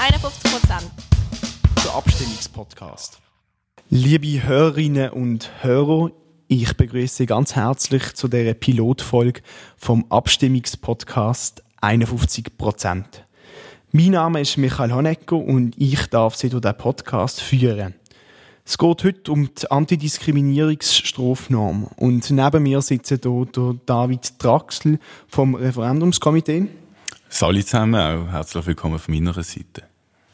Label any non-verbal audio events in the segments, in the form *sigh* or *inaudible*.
51 Prozent. Der Abstimmungspodcast. Liebe Hörerinnen und Hörer, ich begrüße Sie ganz herzlich zu der Pilotfolge vom Abstimmungspodcast 51 Prozent. Mein Name ist Michael Honecker und ich darf Sie durch den Podcast führen. Es geht heute um die Antidiskriminierungsstrafnorm und neben mir sitzt hier David Draxl vom Referendumskomitee. Salut zusammen, auch herzlich willkommen von meiner Seite.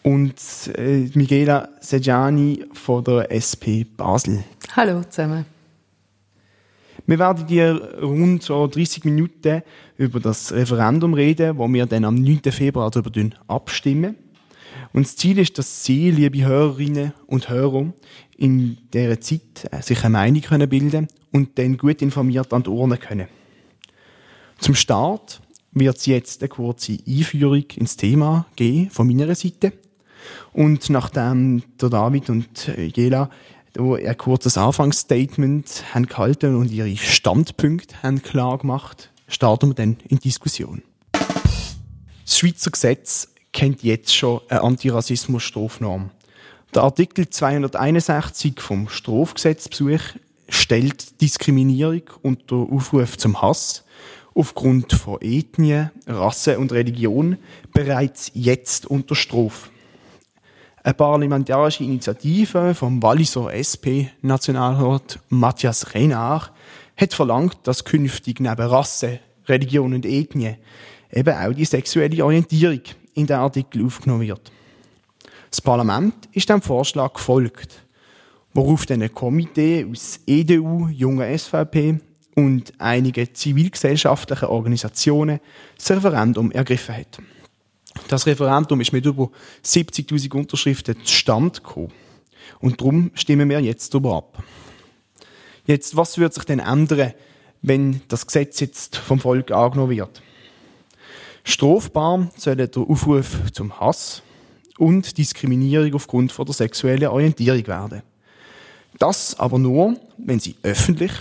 Und äh, Miguela Sejani von der SP Basel. Hallo zusammen. Wir werden dir rund so 30 Minuten über das Referendum reden, wo wir dann am 9. Februar darüber abstimmen. Und das Ziel ist, dass Sie, liebe Hörerinnen und Hörer, in dieser Zeit äh, sich eine Meinung können bilden und dann gut informiert an die Urne können. Zum Start wird es jetzt eine kurze Einführung ins Thema geben von meiner Seite. Und nachdem der David und Jela ein kurzes Anfangsstatement haben gehalten und ihre Standpunkte haben klar gemacht, starten wir dann in Diskussion. Das Schweizer Gesetz kennt jetzt schon eine Antirassismus-Strafnorm. Der Artikel 261 vom Strafgesetzbuch stellt Diskriminierung und der Aufruf zum Hass aufgrund von Ethnie, Rasse und Religion bereits jetzt unter Strafe. Eine parlamentarische Initiative vom Walliser SP-Nationalrat Matthias Renard hat verlangt, dass künftig neben Rasse, Religion und Ethnie eben auch die sexuelle Orientierung in den Artikel aufgenommen wird. Das Parlament ist dem Vorschlag gefolgt, worauf dann ein Komitee aus EDU, junger SVP und einige zivilgesellschaftliche Organisationen das Referendum ergriffen hat. Das Referendum ist mit über 70.000 Unterschriften zustande gekommen. Und darum stimmen wir jetzt darüber ab. Jetzt, was wird sich denn ändern, wenn das Gesetz jetzt vom Volk angenommen wird? Strafbar soll der Aufruf zum Hass, und Diskriminierung aufgrund von der sexuellen Orientierung werden. Das aber nur, wenn sie öffentlich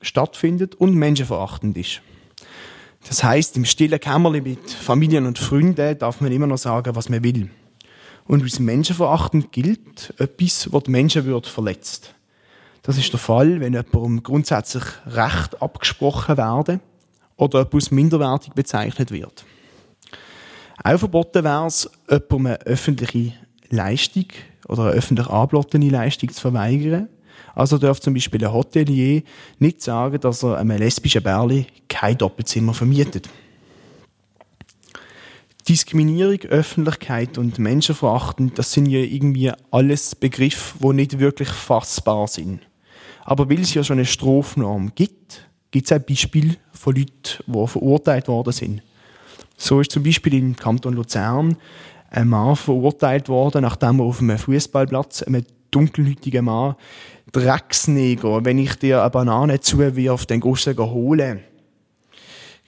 stattfindet und menschenverachtend ist. Das heißt, im stillen Kämmerli mit Familien und Freunden darf man immer noch sagen, was man will. Und als menschenverachtend gilt etwas, was die Menschenwürde verletzt. Das ist der Fall, wenn jemandem grundsätzlich Recht abgesprochen werden oder etwas minderwertig bezeichnet wird. Auch verboten wäre es, jemandem eine öffentliche Leistung oder eine öffentlich angebotene Leistung zu verweigern. Also darf zum Beispiel ein Hotelier nicht sagen, dass er einem lesbischen Bärli kein Doppelzimmer vermietet. Diskriminierung, Öffentlichkeit und Menschenverachten, das sind ja irgendwie alles Begriffe, die nicht wirklich fassbar sind. Aber weil es ja schon eine Strafnorm gibt, gibt es auch Beispiele von Leuten, die verurteilt worden sind. So ist zum Beispiel im Kanton Luzern ein Mann verurteilt worden, nachdem er auf einem Fußballplatz einem dunkelhütigen Mann Drecksneger, wenn ich dir eine Banane zuwirf, dann gehst du holen.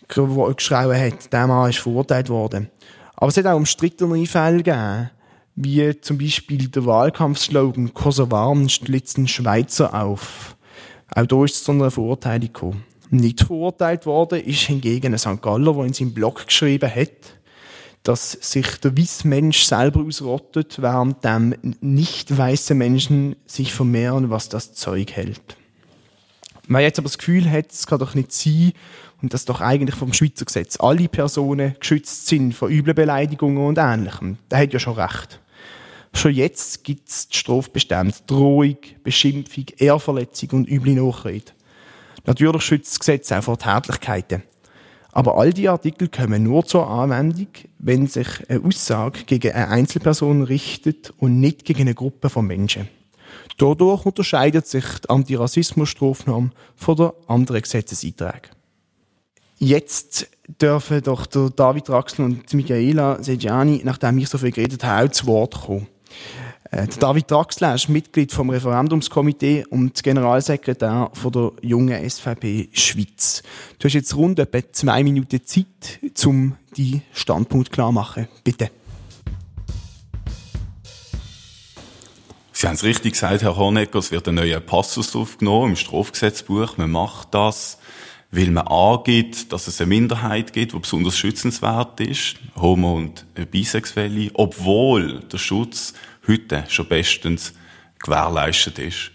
Geschrien hat, der Mann ist verurteilt worden. Aber es hat auch umstrittene Fälle gegeben, wie zum Beispiel der Wahlkampfslogan Kosovar schlitzen Schweizer auf. Auch da ist es zu einer Verurteilung gekommen. Nicht verurteilt worden ist hingegen ein St. Galler, der in seinem Blog geschrieben hat, dass sich der weiße Mensch selber ausrottet, während dem nicht weiße Menschen sich vermehren, was das Zeug hält. Wer jetzt aber das Gefühl hat, es kann doch nicht sein, und das doch eigentlich vom Schweizer Gesetz alle Personen geschützt sind vor üblen Beleidigungen und Ähnlichem, der hat ja schon recht. Schon jetzt gibt es die Strafbestände Drohung, Beschimpfung, Ehrverletzung und üble Nachrede. Natürlich schützt das Gesetz auch vor Tätlichkeiten. Aber all die Artikel kommen nur zur Anwendung, wenn sich eine Aussage gegen eine Einzelperson richtet und nicht gegen eine Gruppe von Menschen. Dadurch unterscheidet sich die Antirassismus-Strafnorm von der anderen Gesetzeseinträge. Jetzt dürfen doch David Raxel und Michaela Sejani, nachdem ich so viel geredet habe, auch zu Wort kommen. Äh, David Draxler ist Mitglied vom Referendumskomitee und Generalsekretär von der jungen SVP Schweiz. Du hast jetzt rund etwa zwei Minuten Zeit, um die Standpunkt klar machen. Bitte. Sie haben es richtig gesagt, Herr Honecker, es wird ein neuer Passus aufgenommen im Strafgesetzbuch. Man macht das, weil man angibt, dass es eine Minderheit gibt, die besonders schützenswert ist, Homo- und Bisexuelle, obwohl der Schutz heute schon bestens gewährleistet ist.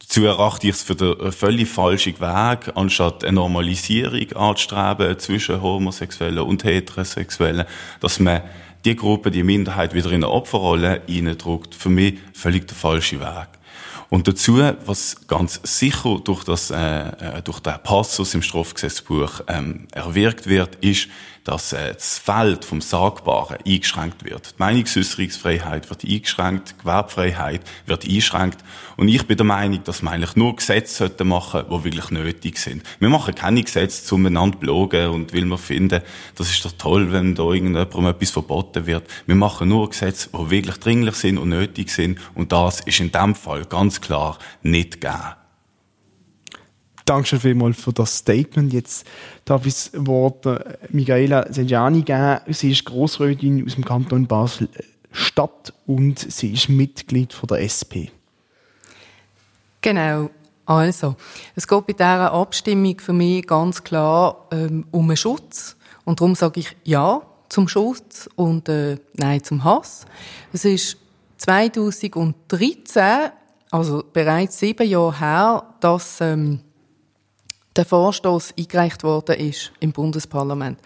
Dazu erachte ich es für den völlig falschen Weg, anstatt eine Normalisierung anzustreben zwischen Homosexuellen und Heterosexuellen, dass man die Gruppe, die Minderheit wieder in eine Opferrolle reindrückt. Für mich völlig der falsche Weg. Und dazu, was ganz sicher durch das, äh, äh, durch den Passus im Strafgesetzbuch ähm, erwirkt wird, ist, dass äh, das Feld vom Sagbaren eingeschränkt wird. Die Meinungsäußerungsfreiheit wird eingeschränkt, die Gewerbfreiheit wird eingeschränkt. Und ich bin der Meinung, dass man eigentlich nur Gesetze machen sollten, die wirklich nötig sind. Wir machen keine Gesetze zum einander blogen und weil wir finden, das ist doch toll, wenn da irgendjemandem etwas verboten wird. Wir machen nur Gesetze, die wirklich dringlich sind und nötig sind. Und das ist in dem Fall ganz klar nicht gegeben. Danke vielmals für das Statement. Jetzt darf ich das Wort äh, Michaela Senjani geben. Sie ist Grossrätin aus dem Kanton Basel-Stadt und sie ist Mitglied von der SP. Genau. Also, es geht bei dieser Abstimmung für mich ganz klar ähm, um einen Schutz. Und darum sage ich Ja zum Schutz und äh, Nein zum Hass. Es ist 2013, also bereits sieben Jahre her, dass ähm, der Vorstoß eingereicht worden ist im Bundesparlament.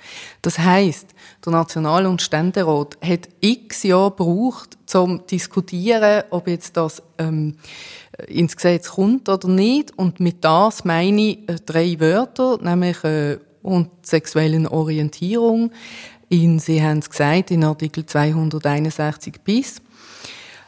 Das heißt, der National- und Ständerat hat x Jahre gebraucht, zum diskutieren, ob jetzt das ähm, ins Gesetz kommt oder nicht. Und mit das meine ich äh, drei Wörter, nämlich äh, und sexuellen Orientierung. In, Sie haben es gesagt, in Artikel 261 bis.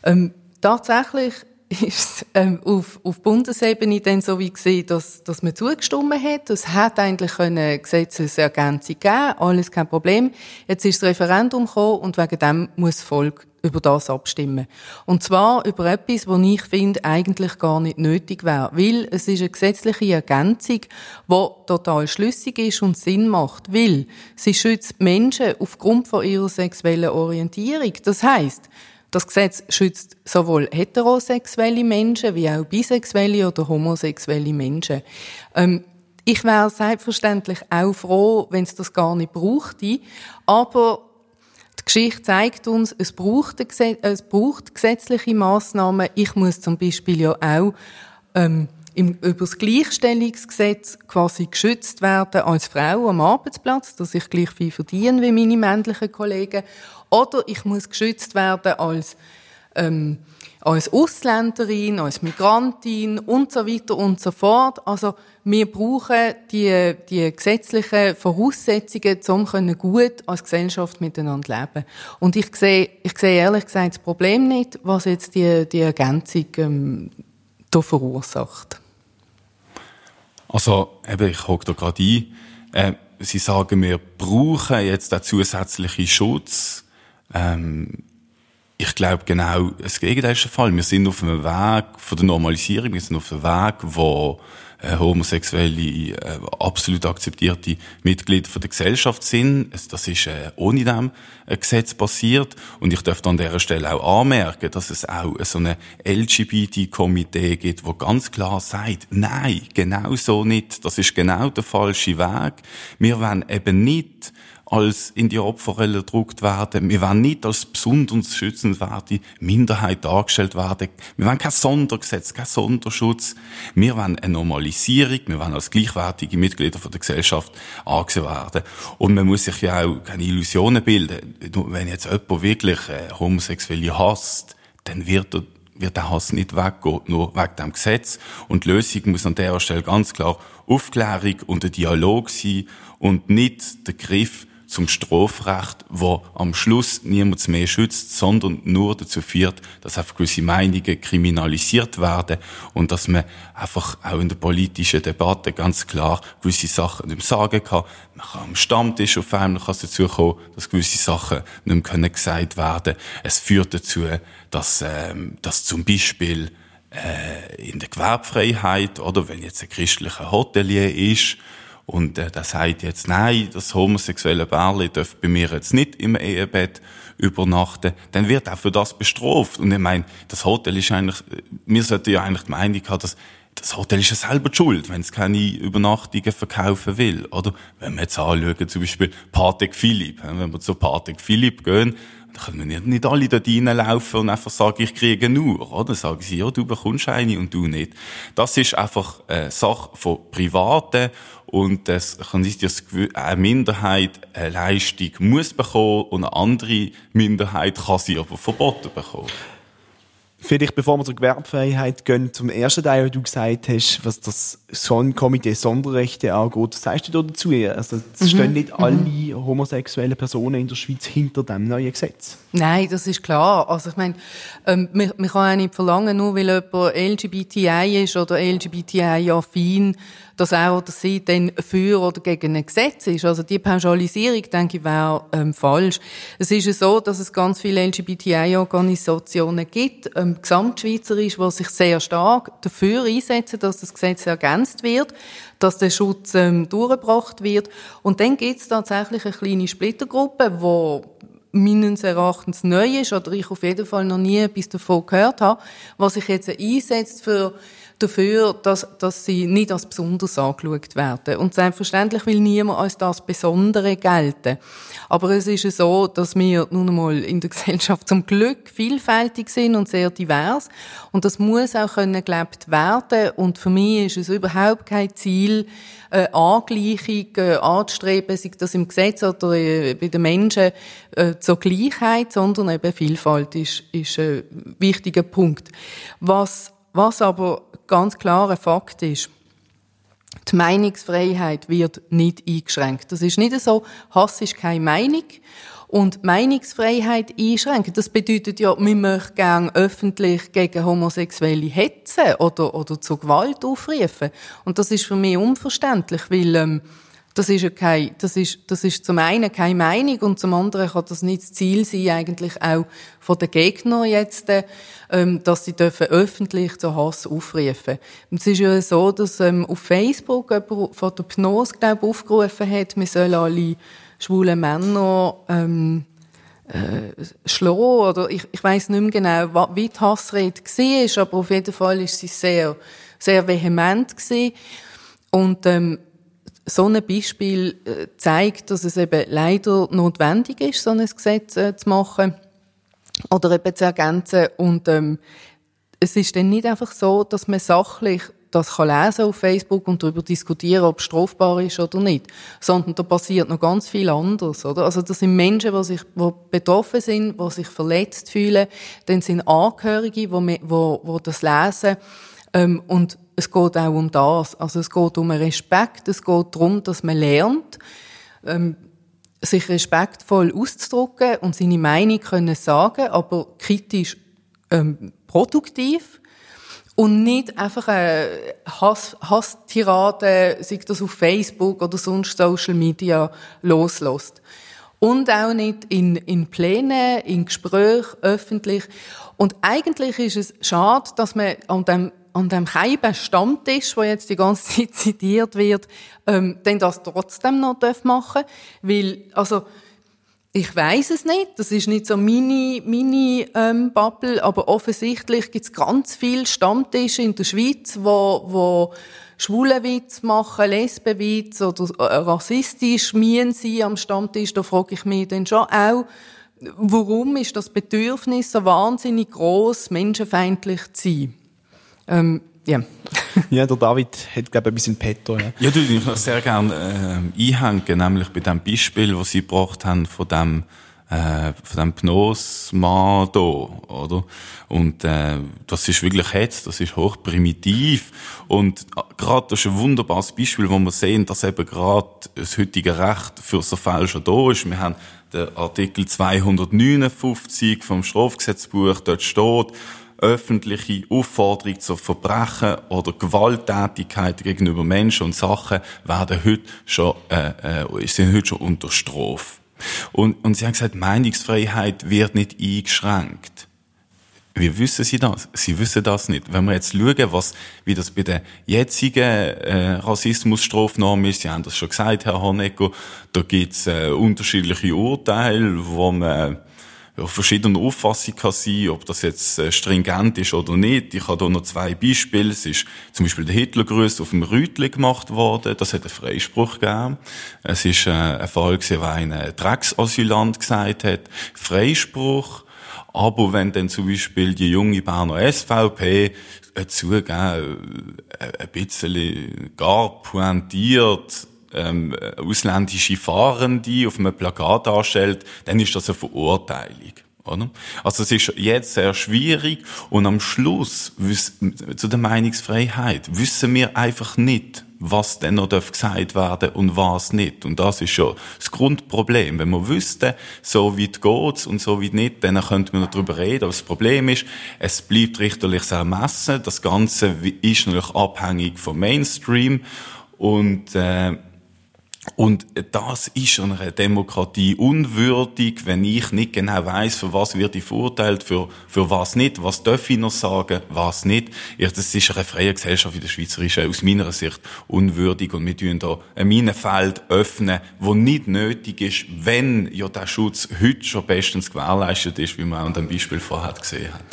Ähm, tatsächlich ist ähm, auf, auf Bundesebene dann so wie gesehen, dass, dass man zugestimmt hat. Es hat eigentlich eine Gesetzesergänzung geben, alles kein Problem. Jetzt ist das Referendum gekommen und wegen dem muss das Volk über das abstimmen. Und zwar über etwas, was ich finde, eigentlich gar nicht nötig wäre. Weil es ist eine gesetzliche Ergänzung, die total schlüssig ist und Sinn macht. Weil sie schützt Menschen aufgrund von ihrer sexuellen Orientierung. Das heißt, das Gesetz schützt sowohl heterosexuelle Menschen wie auch bisexuelle oder homosexuelle Menschen. Ähm, ich wäre selbstverständlich auch froh, wenn es das gar nicht brauchte, aber die Geschichte zeigt uns, es braucht, es braucht gesetzliche Maßnahmen. Ich muss zum Beispiel ja auch ähm, im, über das Gleichstellungsgesetz quasi geschützt werden als Frau am Arbeitsplatz, dass ich gleich viel verdiene wie meine männlichen Kollegen. Oder ich muss geschützt werden als, ähm, als Ausländerin, als Migrantin und so weiter und so fort. Also wir brauchen die, die gesetzlichen Voraussetzungen, um gut als Gesellschaft miteinander leben. Und ich sehe, ich sehe ehrlich gesagt das Problem nicht, was jetzt die, die Ergänzung ähm, da verursacht. Also, eben, ich hocke da gerade ein. Äh, Sie sagen, wir brauchen jetzt den zusätzlichen Schutz ähm, ich glaube genau das Gegenteil ist der Fall. Wir sind auf einem Weg von der Normalisierung, wir sind auf einem Weg, wo äh, homosexuelle äh, absolut akzeptierte Mitglieder von der Gesellschaft sind. Das ist äh, ohne dem ein Gesetz passiert. Und ich darf an dieser Stelle auch anmerken, dass es auch so eine LGBT-Komitee gibt, wo ganz klar sagt, nein, genau so nicht. Das ist genau der falsche Weg. Wir wollen eben nicht als in die Opferrolle gedruckt werden. Wir wollen nicht als besonders schützenswerte Minderheit dargestellt werden. Wir wollen kein Sondergesetz, kein Sonderschutz. Wir wollen eine Normalisierung. Wir wollen als gleichwertige Mitglieder der Gesellschaft angesehen werden. Und man muss sich ja auch keine Illusionen bilden. Wenn jetzt jemand wirklich äh, Homosexuelle hasst, dann wird er wird der Hass nicht weggehen, nur wegen dem Gesetz. Und die Lösung muss an der Stelle ganz klar Aufklärung und ein Dialog sein und nicht der Griff zum Strafrecht, wo am Schluss niemand mehr schützt, sondern nur dazu führt, dass einfach gewisse Meinungen kriminalisiert werden und dass man einfach auch in der politischen Debatte ganz klar gewisse Sachen nicht mehr sagen kann. Man kann am Stammtisch auf einmal kann dazu kommen, dass gewisse Sachen nicht mehr gesagt werden Es führt dazu, dass, ähm, dass zum Beispiel äh, in der Gewerbfreiheit oder wenn jetzt ein christlicher Hotelier ist und äh, der sagt jetzt, nein, das homosexuelle Bärli darf bei mir jetzt nicht im Ehebett übernachten, dann wird auch für das bestraft. Und ich meine, das Hotel ist eigentlich, wir sollten ja eigentlich die Meinung haben, dass das Hotel ist ja selber die schuld, wenn es keine Übernachtungen verkaufen will, oder? Wenn wir jetzt anschauen, zum Beispiel Patek Philipp, wenn wir zu Patek Philipp gehen, dann können wir nicht alle dort reinlaufen und einfach sagen, ich kriege nur, oder? Sagen sie, ja, du bekommst eine und du nicht. Das ist einfach eine Sache von Privaten und es kann nicht, dass eine Minderheit eine Leistung muss bekommen und eine andere Minderheit kann sie aber verboten bekommen. Vielleicht, bevor wir zur Gewerbefreiheit gehen, zum ersten Teil, wo du gesagt hast, was das Sonnenkomitee Sonderrechte angeht, was sagst du da dazu? Also, es mhm. stehen nicht alle mhm. homosexuellen Personen in der Schweiz hinter dem neuen Gesetz. Nein, das ist klar. Also, ich meine, ähm, man, man kann auch nicht verlangen, nur weil jemand LGBTI ist oder LGBTI-affin, dass er oder sie dann für oder gegen ein Gesetz ist. Also die Pauschalisierung, denke ich, wäre ähm, falsch. Es ist ja so, dass es ganz viele LGBTI-Organisationen gibt, ähm, gesamtschweizerisch, die sich sehr stark dafür einsetzen, dass das Gesetz ergänzt wird, dass der Schutz ähm, durchgebracht wird. Und dann gibt es tatsächlich eine kleine Splittergruppe, wo meines Erachtens neu ist oder ich auf jeden Fall noch nie etwas davon gehört habe, was sich jetzt einsetzt für dafür, dass, dass sie nicht als besonders angeschaut werden. Und selbstverständlich will niemand als das Besondere gelten. Aber es ist so, dass wir nun einmal in der *laughs* Gesellschaft zum Glück vielfältig sind und sehr divers. Und das muss auch können gelebt werden. Und für mich ist es überhaupt kein Ziel, äh, Angleichung äh, anzustreben, sei das im Gesetz oder äh, bei den Menschen äh, zur Gleichheit, sondern eben Vielfalt ist, ist ein wichtiger Punkt. Was, was aber ganz klarer Fakt ist, die Meinungsfreiheit wird nicht eingeschränkt. Das ist nicht so, Hass ist keine Meinung. Und Meinungsfreiheit einschränken, das bedeutet ja, wir möchten gerne öffentlich gegen Homosexuelle hetzen oder, oder zur Gewalt aufrufen. Und das ist für mich unverständlich, weil ähm, das ist ja kein, das ist, das ist zum einen keine Meinung und zum anderen kann das nicht das Ziel sein, eigentlich auch von den Gegnern jetzt, ähm, dass sie dürfen öffentlich zu Hass aufrufen. Und es ist ja so, dass ähm, auf Facebook jemand von der Pnose, glaube aufgerufen hat, wir sollen alle schwulen Männer ähm, äh, schlagen, oder ich, ich weiß nicht mehr genau, wie die Hassrede war, aber auf jeden Fall ist sie sehr, sehr vehement gewesen. Und ähm, so ein Beispiel äh, zeigt, dass es eben leider notwendig ist, so ein Gesetz äh, zu machen oder eben zu ergänzen. Und ähm, es ist dann nicht einfach so, dass man sachlich das kann lesen auf Facebook und darüber diskutieren, ob es strafbar ist oder nicht, sondern da passiert noch ganz viel anderes, oder? Also das sind Menschen, die sich, die betroffen sind, die sich verletzt fühlen, dann sind Angehörige, die, die, die das lesen ähm, und es geht auch um das. Also es geht um Respekt, es geht darum, dass man lernt, ähm, sich respektvoll auszudrücken und seine Meinung können sagen, aber kritisch ähm, produktiv und nicht einfach eine Hass, Hasstirade, sei das auf Facebook oder sonst Social Media, loslässt. Und auch nicht in, in Plänen, in Gesprächen, öffentlich. Und eigentlich ist es schade, dass man an dem an dem Keiben Stammtisch, wo jetzt die ganze *laughs* Zeit zitiert wird, ähm, denn das trotzdem noch machen weil, also, ich weiß es nicht, das ist nicht so meine, meine ähm, Bubble, aber offensichtlich gibt es ganz viele Stammtische in der Schweiz, wo, wo Schwulenwitz machen, Lesbenwitz oder äh, rassistisch mien sie am Stammtisch, da frage ich mich dann schon auch, warum ist das Bedürfnis so wahnsinnig groß, menschenfeindlich zu sein? Ähm, ja. ja, der David hat, glaube ich, ein bisschen petto. Ja, ja du, ich würde sehr gerne äh, einhängen, nämlich bei dem Beispiel, das Sie gebracht haben, von dem, äh, von dem Pnosma da, oder? Und äh, das ist wirklich Hetz, das ist hoch primitiv. Und äh, gerade das ist ein wunderbares Beispiel, wo wir sehen, dass eben gerade das heutige Recht für so Fälle schon da ist. Wir haben den Artikel 259 vom Strafgesetzbuch, dort steht, öffentliche Aufforderung zu Verbrechen oder Gewalttätigkeit gegenüber Menschen und Sachen werden heute schon, äh, äh, sind heute schon unter Strafe. Und, und sie haben gesagt, Meinungsfreiheit wird nicht eingeschränkt. Wie wissen Sie das? Sie wissen das nicht. Wenn wir jetzt schauen, was, wie das bei den jetzigen äh, Rassismusstrafnormen ist, Sie haben das schon gesagt, Herr Honecker, da gibt's äh, unterschiedliche Urteile, wo man ja, verschiedene Auffassungen kann sein, ob das jetzt äh, stringent ist oder nicht. Ich habe hier noch zwei Beispiele. Es ist zum Beispiel der Hitlergruß auf dem Rütli gemacht worden. Das hat einen Freispruch gegeben. Es ist äh, ein Fall gewesen, wo ein Drecksasylant gesagt hat, Freispruch. Aber wenn dann zum Beispiel die junge Berner SVP äh, zugeben, äh, ein bisschen gar pointiert ähm, ausländische Fahrende auf einem Plakat darstellt, dann ist das eine Verurteilung. Oder? Also es ist jetzt sehr schwierig und am Schluss zu der Meinungsfreiheit wissen wir einfach nicht, was denn noch gesagt werden und was nicht. Und das ist schon das Grundproblem. Wenn wir wüssten, so weit geht's und so weit nicht, dann könnten wir noch darüber reden. Aber das Problem ist, es bleibt richterliches Ermessen. Das Ganze ist natürlich abhängig vom Mainstream und äh, und das ist einer Demokratie unwürdig, wenn ich nicht genau weiß, für was wird ich verurteilt, für, für was nicht, was darf ich noch sagen, was nicht. Ja, das ist eine freie Gesellschaft in der Schweizerischen aus meiner Sicht unwürdig und wir tun da ein Minenfeld öffnen, wo nicht nötig ist, wenn ja der Schutz heute schon bestens gewährleistet ist, wie auch an dem Beispiel vorher gesehen haben.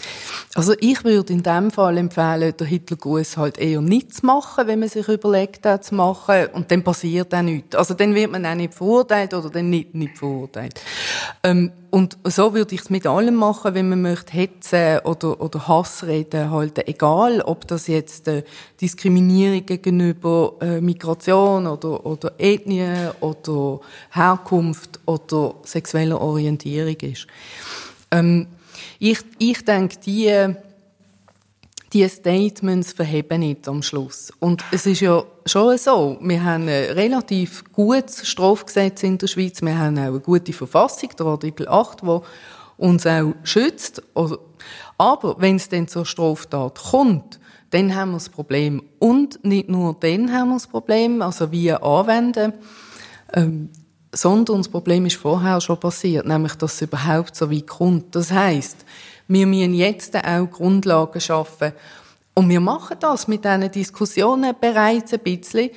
Also ich würde in dem Fall empfehlen, der Hitlergruß halt eher nicht zu machen, wenn man sich überlegt, das zu machen, und dann passiert auch nichts. Also dann wird man auch nicht verurteilt oder dann nicht, nicht verurteilt. Ähm, und so würde ich es mit allem machen, wenn man möchte hetzen oder, oder Hassreden halten. Egal, ob das jetzt äh, Diskriminierung gegenüber äh, Migration oder, oder Ethnie oder Herkunft oder sexueller Orientierung ist. Ähm, ich, ich denke, die die Statements verheben nicht am Schluss. Und es ist ja schon so, wir haben ein relativ gutes Strafgesetz in der Schweiz, wir haben auch eine gute Verfassung, der Artikel 8, der uns auch schützt. Aber wenn es dann zur Straftat kommt, dann haben wir das Problem. Und nicht nur dann haben wir das Problem, also wie anwenden, ähm, sondern das Problem ist vorher schon passiert, nämlich, dass es überhaupt so weit kommt. Das heißt, wir müssen jetzt auch Grundlagen schaffen. Und wir machen das mit diesen Diskussionen bereits ein bisschen,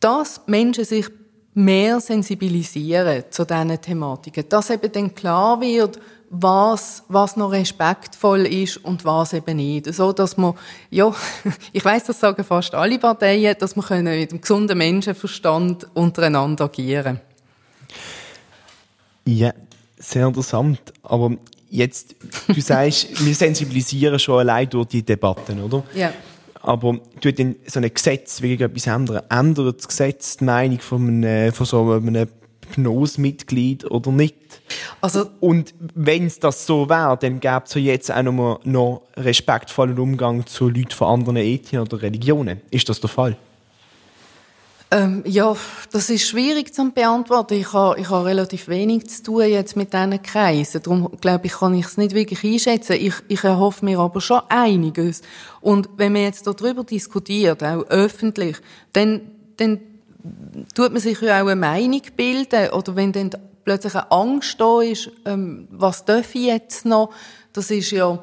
dass Menschen sich mehr sensibilisieren zu diesen Thematiken. Dass eben dann klar wird, was, was noch respektvoll ist und was eben nicht. So, dass man, ja, *laughs* ich weiß, das sagen fast alle Parteien, dass wir können mit dem gesunden Menschenverstand untereinander agieren. Ja, sehr interessant. Aber Jetzt, du sagst, *laughs* wir sensibilisieren schon allein durch die Debatten, oder? Ja. Aber tut denn so ein Gesetz wegen etwas anderes, ändert das Gesetz die Meinung von einem, von so einem Hypnose-Mitglied oder nicht? Also, und wenn es das so wäre, dann gäbe es ja jetzt auch noch, mal noch respektvollen Umgang zu Leuten von anderen Ethnien oder Religionen. Ist das der Fall? Ähm, ja, das ist schwierig zu beantworten. Ich habe, ich habe relativ wenig zu tun jetzt mit diesen Kreisen. Darum glaube ich, kann ich es nicht wirklich einschätzen. Ich, ich erhoffe mir aber schon einiges. Und wenn man jetzt darüber diskutiert, auch öffentlich, dann, dann tut man sich ja auch eine Meinung bilden. Oder wenn dann plötzlich eine Angst da ist, ähm, was darf ich jetzt noch? Das ist ja,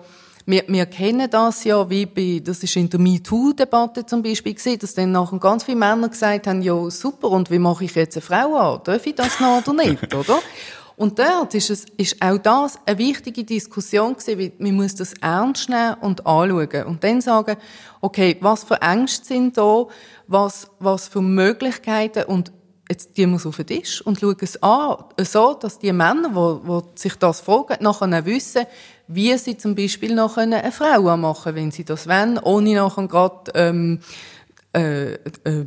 wir, wir kennen das ja, wie bei, das ist in der MeToo-Debatte zum Beispiel gesehen, dass dann nachher ganz viele Männer gesagt haben, ja, super, und wie mache ich jetzt eine Frau an? Darf ich das noch oder nicht, *laughs* oder? Und dort ist, es, ist auch das eine wichtige Diskussion gewesen, weil man muss das ernst nehmen und anschauen. Und dann sagen, okay, was für Ängste sind da, was, was für Möglichkeiten und jetzt tun wir es auf den Tisch und schauen es an, so, dass die Männer, die, die sich das fragen, nachher wissen, wie sie zum Beispiel noch eine Frau machen wenn sie das wollen, ohne nachher gerade ähm, äh, äh,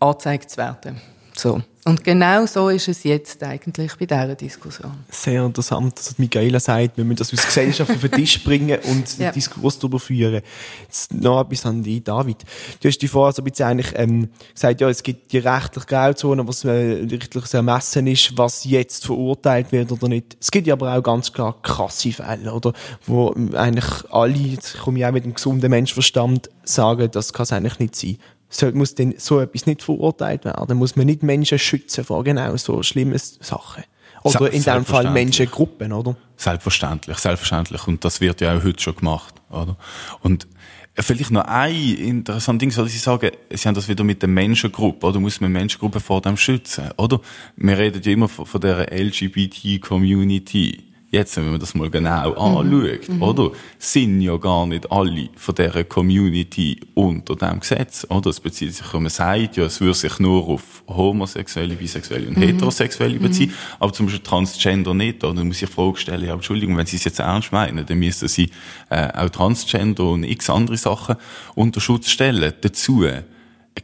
angezeigt zu werden. So. Und genau so ist es jetzt eigentlich bei dieser Diskussion. Sehr interessant, dass Michaela sagt, wir müssen das als Gesellschaft auf den Tisch bringen und *laughs* ja. Diskurs darüber führen. Jetzt noch etwas an dich, David. Du hast die vorher so ein bisschen eigentlich, ähm, gesagt, ja, es gibt die rechtliche Grauzone, was äh, rechtliches Ermessen ist, was jetzt verurteilt wird oder nicht. Es gibt ja aber auch ganz klar krasse Fälle, oder? Wo eigentlich alle, jetzt komme ich auch mit dem gesunden Menschenverstand, sagen, das kann es eigentlich nicht sein so, muss denn so etwas nicht verurteilt werden? Muss man nicht Menschen schützen vor genau so schlimmen Sachen? Oder in dem Fall Menschengruppen, oder? Selbstverständlich, selbstverständlich. Und das wird ja auch heute schon gemacht, oder? Und vielleicht noch ein interessantes Ding, soll ich sagen, Sie haben das wieder mit der Menschengruppe, oder? Muss man Menschengruppe vor dem schützen, oder? Wir reden ja immer von, von der LGBT-Community jetzt, wenn man das mal genau anschaut, mhm. oder, sind ja gar nicht alle von dieser Community unter dem Gesetz, oder? Es bezieht sich, wenn man sagt, ja, es würde sich nur auf Homosexuelle, Bisexuelle und mhm. Heterosexuelle beziehen, mhm. aber zum Beispiel Transgender nicht, oder? Dann muss ich Frage stellen, ja, Entschuldigung, wenn Sie es jetzt ernst meinen, dann müssen Sie äh, auch Transgender und x andere Sachen unter Schutz stellen. Dazu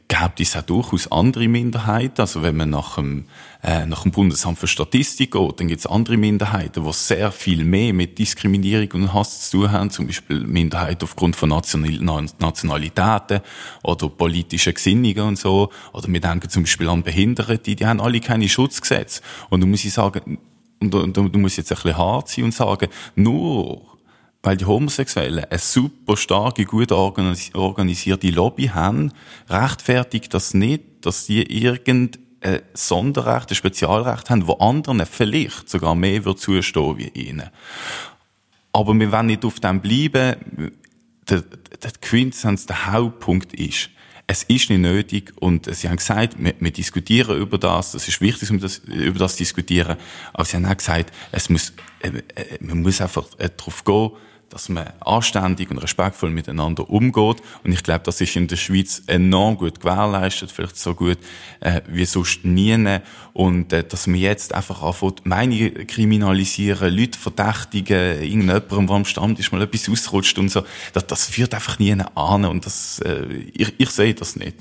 gibt es auch durchaus andere Minderheiten. Also wenn man nach dem, äh, nach dem Bundesamt für Statistik geht, dann gibt es andere Minderheiten, die sehr viel mehr mit Diskriminierung und Hass zu tun haben. Zum Beispiel Minderheiten aufgrund von Nationalitäten oder politischen Gesinnungen und so. Oder wir denken zum Beispiel an Behinderte, die haben alle keine Schutzgesetze. Und da muss ich sagen, und du, du musst jetzt ein bisschen hart sein und sagen, nur weil die Homosexuellen eine super starke, gut organisierte Lobby haben, rechtfertigt das nicht, dass die irgendein Sonderrecht, ein Spezialrecht haben, wo anderen vielleicht sogar mehr wird zustehen wie ihnen. Aber wir wollen nicht auf dem bleiben. Der, der Quintessenz, der Hauptpunkt ist, es ist nicht nötig und sie haben gesagt, wir, wir diskutieren über das, das ist wichtig, um das, über das zu diskutieren, aber sie haben auch gesagt, es muss, äh, äh man muss einfach äh, darauf gehen, dass man anständig und respektvoll miteinander umgeht. Und ich glaube, das ist in der Schweiz enorm gut gewährleistet, vielleicht so gut äh, wie sonst nie. Und äh, dass man jetzt einfach anfängt, Meinungen kriminalisieren, Leute verdächtigen, irgendjemandem, der am Stand ist, mal etwas ausrutscht und so, das, das führt einfach nie an. Und das, äh, ich, ich sehe das nicht.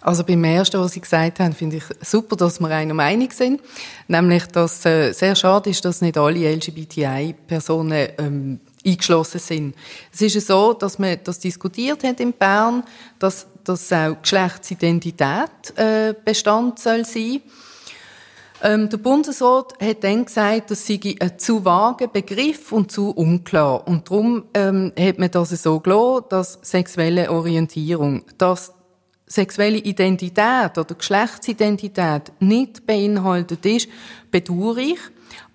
Also beim ersten, was Sie gesagt haben, finde ich super, dass wir einer Meinung sind. Nämlich, dass äh, sehr schade ist, dass nicht alle LGBTI-Personen ähm, eingeschlossen sind. Es ist so, dass man das diskutiert hat in Bern, dass, dass auch Geschlechtsidentität äh, Bestand soll sein. Ähm, der Bundesrat hat dann gesagt, das sei ein zu vager Begriff und zu unklar. Und darum ähm, hat man das so gelassen, dass sexuelle Orientierung, dass sexuelle Identität oder Geschlechtsidentität nicht beinhaltet ist, bedauere ich.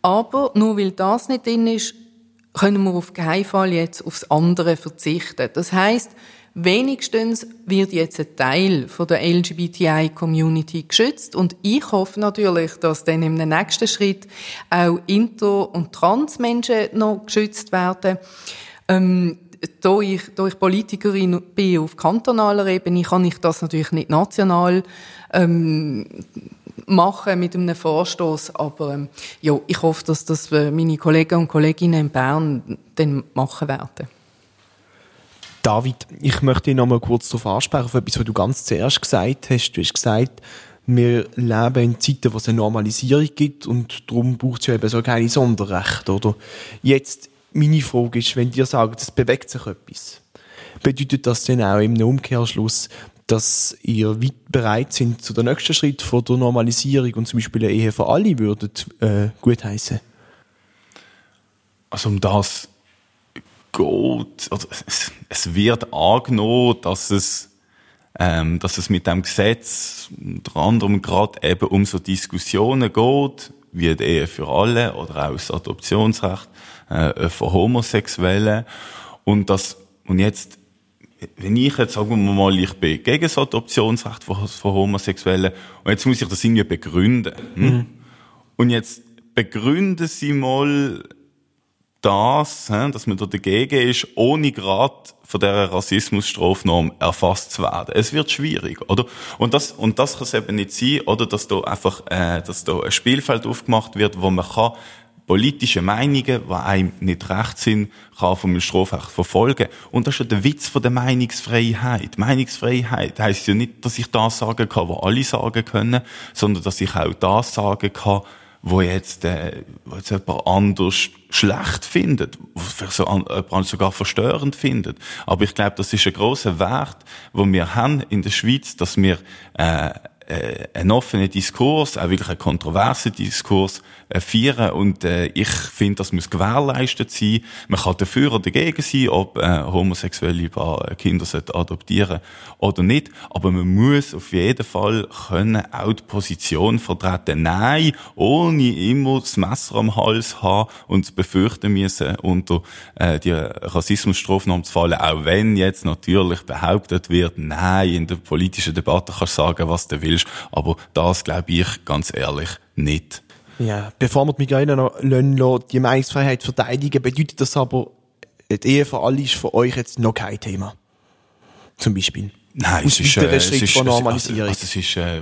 Aber nur weil das nicht drin ist, können wir auf keinen Fall jetzt aufs andere verzichten. Das heißt, wenigstens wird jetzt ein Teil von der LGBTI-Community geschützt und ich hoffe natürlich, dass dann im nächsten Schritt auch Inter- und Transmenschen noch geschützt werden. Ähm, da ich, da ich Politikerin bin auf kantonaler Ebene, kann ich das natürlich nicht national ähm, machen mit einem Vorstoß, aber ähm, ja, ich hoffe, dass das äh, meine Kollegen und Kolleginnen in Bern dann machen werden. David, ich möchte noch mal kurz darauf ansprechen, auf etwas, was du ganz zuerst gesagt hast. Du hast gesagt, wir leben in Zeiten, wo es eine Normalisierung gibt und darum braucht es ja eben so keine Sonderrechte, oder? Jetzt, meine Frage ist, wenn dir sagen, es bewegt sich etwas, bedeutet das denn auch im Umkehrschluss, dass ihr weit bereit sind zu der nächsten Schritt von der Normalisierung und zum Beispiel eine Ehe für alle würdet äh, gutheißen? Also um das geht, also es, es wird angenommen, dass es ähm, dass es mit dem Gesetz unter anderem gerade eben um so Diskussionen geht, wie die Ehe für alle oder auch das Adoptionsrecht äh, für Homosexuelle und das und jetzt wenn ich jetzt, sagen wir mal, ich bin gegen das Adoptionsrecht von, von Homosexuellen und jetzt muss ich das irgendwie begründen. Hm? Mhm. Und jetzt begründen Sie mal das, dass man da dagegen ist, ohne gerade von der Rassismusstrafnorm erfasst zu werden. Es wird schwierig, oder? Und das, und das kann es eben nicht sein, oder? Dass da einfach, äh, dass da ein Spielfeld aufgemacht wird, wo man kann politische Meinungen, die einem nicht recht sind, kann vom Strafrecht verfolgen. Und das ist ja der Witz von der Meinungsfreiheit. Meinungsfreiheit heisst ja nicht, dass ich das sagen kann, was alle sagen können, sondern dass ich auch das sagen kann, wo jetzt, äh, wo jetzt jemand anders schlecht findet, vielleicht jemand sogar verstörend findet. Aber ich glaube, das ist ein großer Wert, wo wir haben in der Schweiz, dass wir äh, äh, einen offenen Diskurs, auch wirklich einen kontroversen Diskurs äh, führen und äh, ich finde, das muss gewährleistet sein. Man kann dafür oder dagegen sein, ob äh, homosexuelle Paar Kinder adoptieren oder nicht, aber man muss auf jeden Fall können auch die Position vertreten. Nein, ohne immer das Messer am Hals haben und befürchten müssen, unter äh, die Rassismusstrafnorm zu fallen, auch wenn jetzt natürlich behauptet wird, nein, in der politischen Debatte kannst du sagen, was du willst, aber das glaube ich ganz ehrlich nicht. Ja, bevor wir die Migräne noch lassen, die Meinungsfreiheit verteidigen, bedeutet das aber, die Ehe für alle ist für euch jetzt noch kein Thema. Zum Beispiel. Nein, Aus es ist, äh, es ist, von Normalisierung. Also, also es ist äh,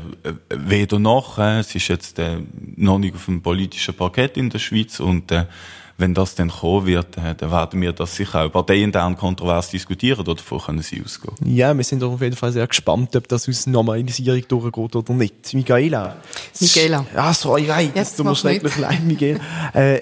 weder noch, äh, es ist jetzt äh, noch nicht auf dem politischen Parkett in der Schweiz und äh, wenn das dann kommen wird, äh, dann werden wir das sicher auch parteiintern kontrovers diskutieren, oder davon können sie ausgehen. Ja, wir sind doch auf jeden Fall sehr gespannt, ob das aus Normalisierung durchgeht oder nicht. Michaela. Michaela. Ja, sorry, nein, das tut mir schrecklich leid, Michaela. *laughs* äh,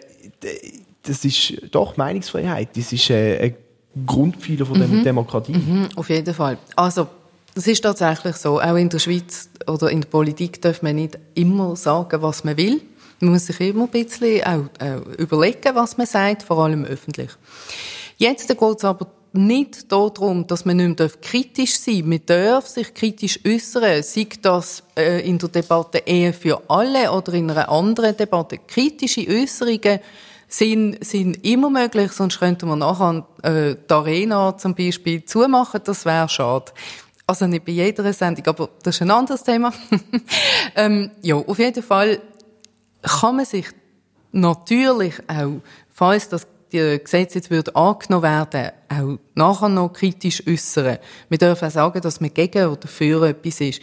das ist doch Meinungsfreiheit. Das ist äh, ein Grundpfeiler von der Demokratie. Mhm, auf jeden Fall. Also, das ist tatsächlich so. Auch in der Schweiz oder in der Politik darf man nicht immer sagen, was man will. Man muss sich immer ein bisschen auch, äh, überlegen, was man sagt, vor allem öffentlich. Jetzt geht es aber nicht darum, dass man nicht mehr kritisch sein darf. Man darf sich kritisch äußern, sei das äh, in der Debatte Ehe für alle oder in einer anderen Debatte. Kritische Äußerungen sind, sind immer möglich, sonst könnte man nachher äh, die Arena zum Beispiel zumachen, das wäre schade. Also nicht bei jeder Sendung, aber das ist ein anderes Thema. *laughs* ähm, ja, auf jeden Fall kann man sich natürlich auch, falls das Gesetz jetzt würde angenommen werden, auch nachher noch kritisch äußern. Wir dürfen auch sagen, dass man gegen oder für etwas ist.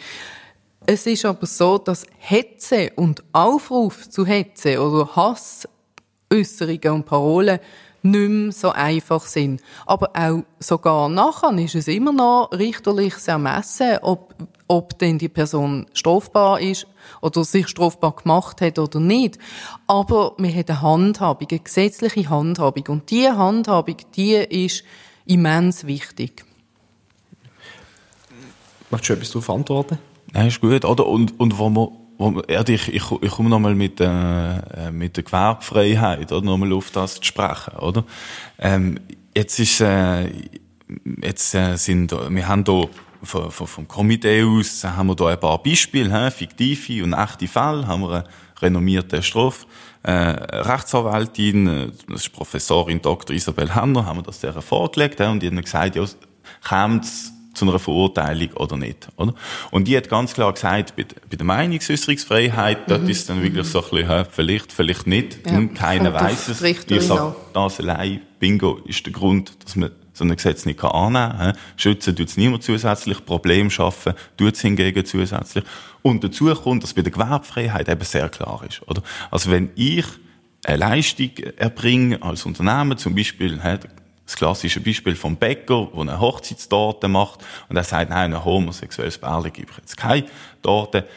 Es ist aber so, dass Hetze und Aufruf zu Hetze oder Hassäußerungen und Parolen nicht mehr so einfach sind. Aber auch sogar nachher ist es immer noch richterliches Ermessen, ob, ob denn die Person strafbar ist oder sich strafbar gemacht hat oder nicht. Aber wir haben eine Handhabung, eine gesetzliche Handhabung. Und diese Handhabung, die ist immens wichtig. Möchtest du etwas darauf antworten? Nein, ist gut, oder? Und, und wo man, wo man, ja, ich, ich, ich komme nochmal mit, äh, mit der Gewerbefreiheit, oder? Nochmal auf das zu sprechen, oder? Ähm, jetzt ist, äh, jetzt äh, sind, wir haben da vom, vom, vom Komitee aus, haben wir da ein paar Beispiele, hä? fiktive und echte Fälle, haben wir einen renommierten Straf, äh, Rechtsanwältin, äh, das ist Professorin Dr. Isabel Hanner, haben wir das der vorgelegt, hä? und die haben gesagt, ja, kommt's zu einer Verurteilung oder nicht, oder? Und die hat ganz klar gesagt, bei, bei der Meinungsäußerungsfreiheit, dort ist dann wirklich so ein bisschen, vielleicht, vielleicht nicht, Ja, hm, keiner kommt weiß es. Ich sag, an. das allein, Bingo, ist der Grund, dass man so ein Gesetz nicht annehmen kann. Schützen tut es niemand zusätzlich, Problem schaffen tut es hingegen zusätzlich. Und dazu kommt, dass bei der Gewerbefreiheit eben sehr klar ist, oder? Also wenn ich eine Leistung erbringe als Unternehmen, zum Beispiel, das klassische Beispiel vom Bäcker, der eine Hochzeitstorte macht und er sagt, nein, ein homosexuelles Pärchen ich jetzt keine Torte,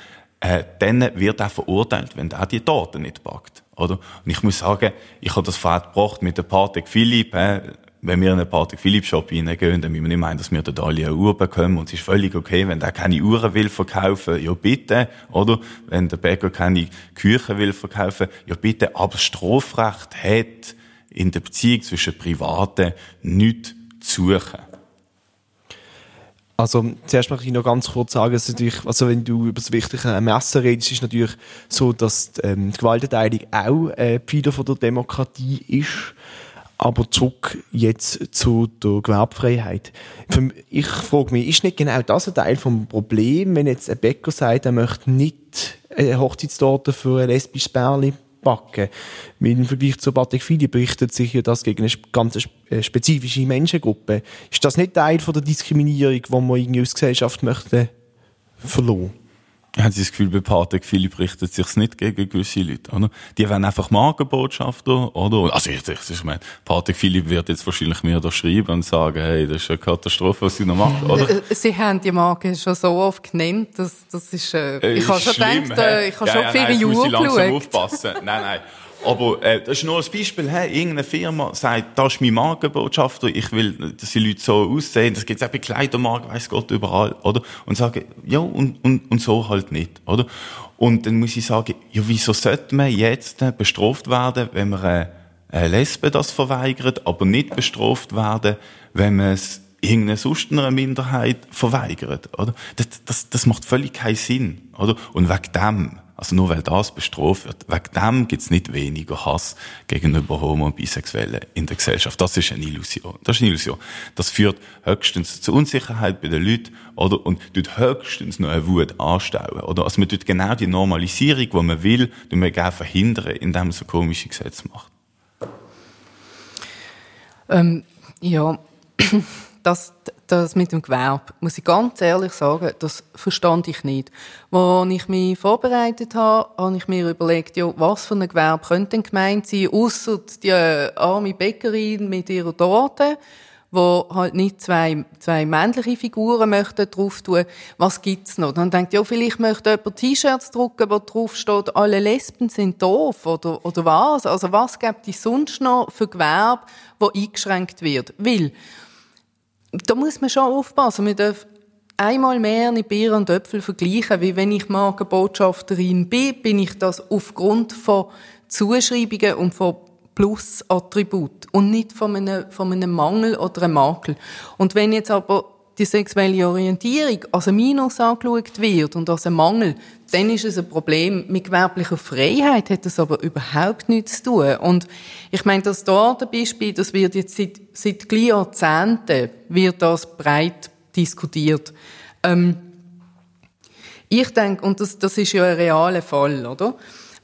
äh, dann wird er verurteilt, wenn er die Torte nicht packt. Oder? Und ich muss sagen, ich habe das vorher gebracht mit dem Patek Philipp, äh, wenn wir in einen Patek Philipp Shop reingehen, dann müssen wir nicht meinen, dass wir dort alle eine Uhr bekommen. Und es ist völlig okay, wenn der keine Uhren will verkaufen, ja bitte, oder? Wenn der Bäcker keine Küche will verkaufen, ja bitte. Aber das Strafrecht hat in der Beziehung zwischen Privaten nichts zu suchen. Also, zuerst möchte ich noch ganz kurz sagen, dass natürlich, also wenn du über das wichtige Ermessen redest, ist natürlich so, dass ähm, die Gewaltenteilung auch äh, Pfeiler von der Demokratie ist. Aber zurück jetzt zu der Gewerbfreiheit. Ich frage mich, ist nicht genau das ein Teil vom Problem, wenn jetzt ein Bäcker sagt, er möchte nicht eine Hochzeitstorte für ein lesbisches Pärchen backen? Weil im Vergleich zu Patek Philipp richtet sich ja das gegen eine ganz äh, spezifische Menschengruppe. Ist das nicht Teil von der Diskriminierung, die man irgendwie aus Gesellschaft möchte verloren? Haben Sie das Gefühl, bei Patek Philipp richtet sich's nicht gegen gewisse Leute, oder? Die werden einfach Markenbotschafter, oder? Also, ich, ich, ich meine, Patek Philipp wird jetzt wahrscheinlich mir da schreiben und sagen, hey, das ist eine Katastrophe, was Sie noch machen, oder? Äh, Sie haben die Marke schon so oft genannt, das, das ist, äh, Äh, ich habe ist schon schlimm, gedacht, äh, ich habe Ja, schon ja, viele nein, Jahre langsam geschaut. aufpassen. Nein, nein. Aber äh, das ist nur ein Beispiel. Hey, irgendeine Firma sagt, das ist mein Markenbotschafter, ich will, dass die Leute so aussehen. Das gibt es auch bei Kleidermarken, weiss Gott, überall, oder? Und sagen, ja, und, und, und so halt nicht, oder? Und dann muss ich sagen, ja, wieso sollte man jetzt äh, bestraft werden, wenn man äh, eine Lesbe das verweigert, aber nicht bestraft werden, wenn man es irgendeine sonst einer Minderheit verweigert, oder? Das, das, das macht völlig keinen Sinn, oder? Und wegen dem Also nur weil das bestraft wird, wegen dem gibt's nicht weniger Hass gegenüber Homo- und Bisexuellen in der Gesellschaft. Das ist eine Illusion. Das ist eine Illusion. Das führt höchstens zu Unsicherheit bei den Leuten, oder? Und tut höchstens noch eine Wut anstauen, oder? Also man tut genau die Normalisierung, die man will, tut man gerne verhindern, indem man so komische Gesetze macht. Ähm, ja, *clears throat* das, das mit dem Gewerbe, muss ich ganz ehrlich sagen, das verstand ich nicht. Als ich mich vorbereitet habe, habe ich mir überlegt, ja, was für ein Gewerbe könnte denn gemeint sein, ausser die arme Bäckerin mit ihrer Torte, wo halt nicht zwei, zwei männliche Figuren möchten drauf tun. Was gibt's noch? Dann denkt ja, vielleicht möchte jemand T-Shirts drucken, wo drauf steht, alle Lesben sind doof, oder, oder was? Also was gibt es sonst noch für Gewerbe, wo eingeschränkt wird? Weil, da muss man schon aufpassen. Wir dürfen einmal mehr nicht Bier und Äpfel vergleichen, wie wenn ich Markenbotschafterin bin, bin ich das aufgrund von Zuschreibungen und von Plus-Attribut und nicht von einem, von einem Mangel oder einem Makel. Und wenn jetzt aber die sexuelle Orientierung als ein Minus angeschaut wird und als ein Mangel, dann ist es ein Problem. Mit gewerblicher Freiheit hat das aber überhaupt nichts zu tun. Und ich meine, das dort Beispiel, das wird jetzt seit, seit Jahrzehnten wird das breit diskutiert. Ähm, ich denke, und das, das ist ja ein realer Fall, oder?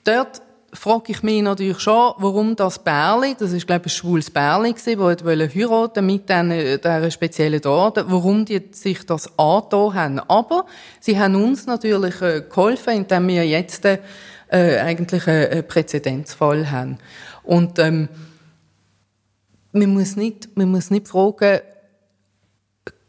Dort frage ich mich natürlich schon, warum das Bärli, das ist glaube ich ein schwules Bärli gewesen, das wollte heiraten mit dieser speziellen Daten, warum die sich das angetan haben. Aber sie haben uns natürlich äh, geholfen, indem wir jetzt äh, eigentlich einen Präzedenzfall haben. Und ähm, man muss nicht, man muss nicht fragen,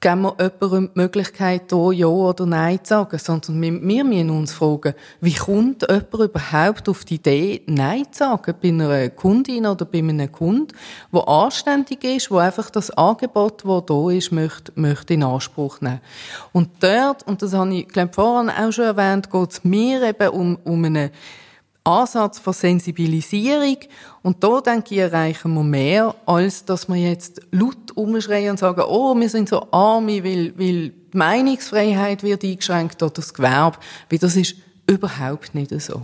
geben wir jemandem die Möglichkeit, hier Ja oder Nein zu sagen, sondern wir, wir müssen uns fragen, wie kommt jemand überhaupt auf die Idee, Nein zu sagen bei einer Kundin oder bei einem Kunden, der anständig ist, der einfach das Angebot, das da ist, möchte, möchte in Anspruch nehmen. Und dort, und das habe ich, glaube vorhin auch schon erwähnt, geht es mir eben um, um eine Ansatz von Sensibilisierung. Und da denke ich, erreichen wir mehr, als dass wir jetzt laut umschreien und sagen, oh, wir sind so arme, weil, weil die Meinungsfreiheit wird eingeschränkt oder das Gewerbe. Weil das ist überhaupt nicht so.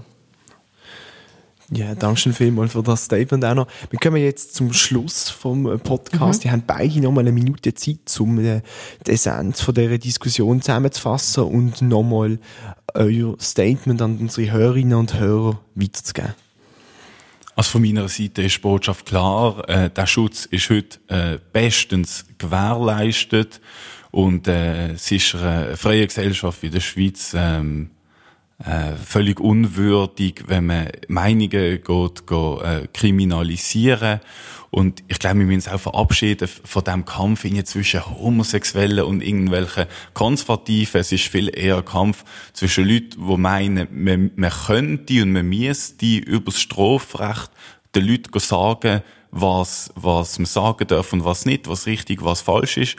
Ja, danke schön vielmals für das Statement auch noch. Wir kommen jetzt zum Schluss vom Podcast. Mhm. Die haben beide noch mal eine Minute Zeit, um äh, die Essenz von dieser Diskussion zusammenzufassen und nochmal euer Statement an unsere Hörerinnen und Hörer weiterzugeben. Also von meiner Seite ist die Botschaft klar, äh, der Schutz ist heute äh, bestens gewährleistet und äh, es ist eine freie Gesellschaft wie der Schweiz ähm, äh, völlig unwürdig, wenn man Meinungen geht, geht äh, kriminalisieren. Und ich glaube, wir müssen uns auch verabschieden von dem Kampf zwischen Homosexuellen und irgendwelchen Konservativen. Es ist viel eher ein Kampf zwischen Leuten, die meinen, man, man könnte und man müsste über das Strafrecht den Leuten sagen, was, was man sagen darf und was nicht, was richtig, was falsch ist.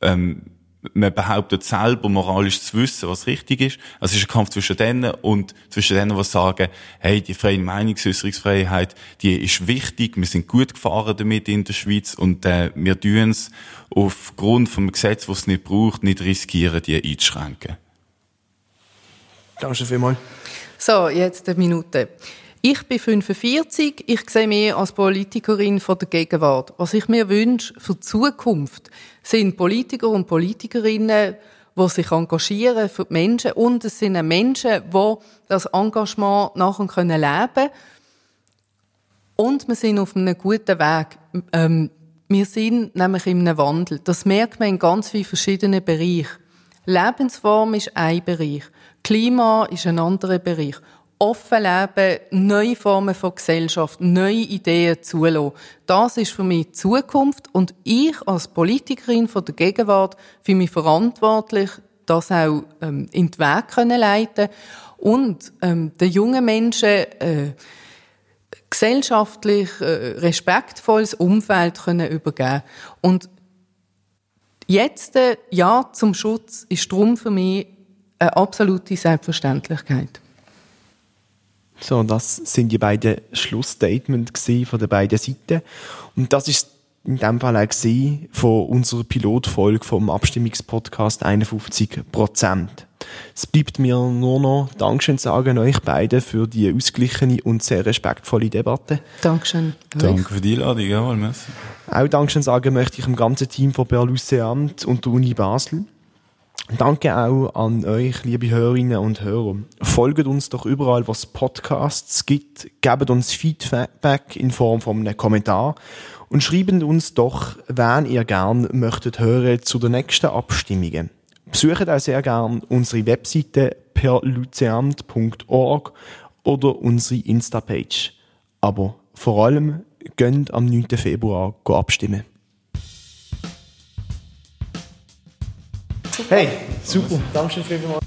Ähm, man behauptet selber moralisch zu wissen, was richtig ist. Also es ist ein Kampf zwischen denen und zwischen denen, die sagen, hey, die freie Meinungsäußerungsfreiheit, die ist wichtig, wir sind gut gefahren damit in der Schweiz und äh, wir tun es aufgrund vom Gesetz, das es nicht braucht, nicht riskieren, die einzuschränken. Danke vielmals. So, jetzt eine Minute. Ich bin 45, ich sehe mich als Politikerin von der Gegenwart. Was ich mir wünsche für die Zukunft, sind Politiker und Politikerinnen, die sich engagieren für die Menschen und es sind Menschen, die das Engagement nachher leben können. Und wir sind auf einem guten Weg. Ähm, wir sind nämlich in einem Wandel. Das merkt man in ganz vielen verschiedenen Bereichen. Lebensform ist ein Bereich. Klima ist ein anderer Bereich offen leben, neue Formen von Gesellschaft, neue Ideen zulassen. Das ist für mich die Zukunft und ich als Politikerin von der Gegenwart für mich verantwortlich, das auch ähm, in den Weg können leiten und ähm, den jungen Menschen äh, gesellschaftlich äh, respektvolles Umfeld können übergeben und jetzt äh, ja zum Schutz ist drum für mich eine absolute Selbstverständlichkeit. So, das sind die beiden Schlussstatements von den beiden Seiten. Und das ist in dem Fall auch von unserer Pilotfolge vom Abstimmungspodcast 51 Prozent. Es bleibt mir nur noch Dankeschön sagen euch beiden für die ausgeglichene und sehr respektvolle Debatte. Dankeschön. Danke für die Einladung, jawohl, merci. Auch Dankeschön sagen möchte ich dem ganzen Team von Berluseamt und der Uni Basel. Danke auch an euch, liebe Hörerinnen und Hörer. Folgt uns doch überall, was Podcasts gibt. Gebt uns Feedback in Form von einem Kommentar und schreibt uns doch, wen ihr gern möchtet hören zu den nächsten Abstimmungen. Besucht auch sehr gern unsere Webseite perluzeamt.org oder unsere Insta-Page. Aber vor allem gönnt am 9. Februar abstimmen. Hey, super. Dankeschön vielmals.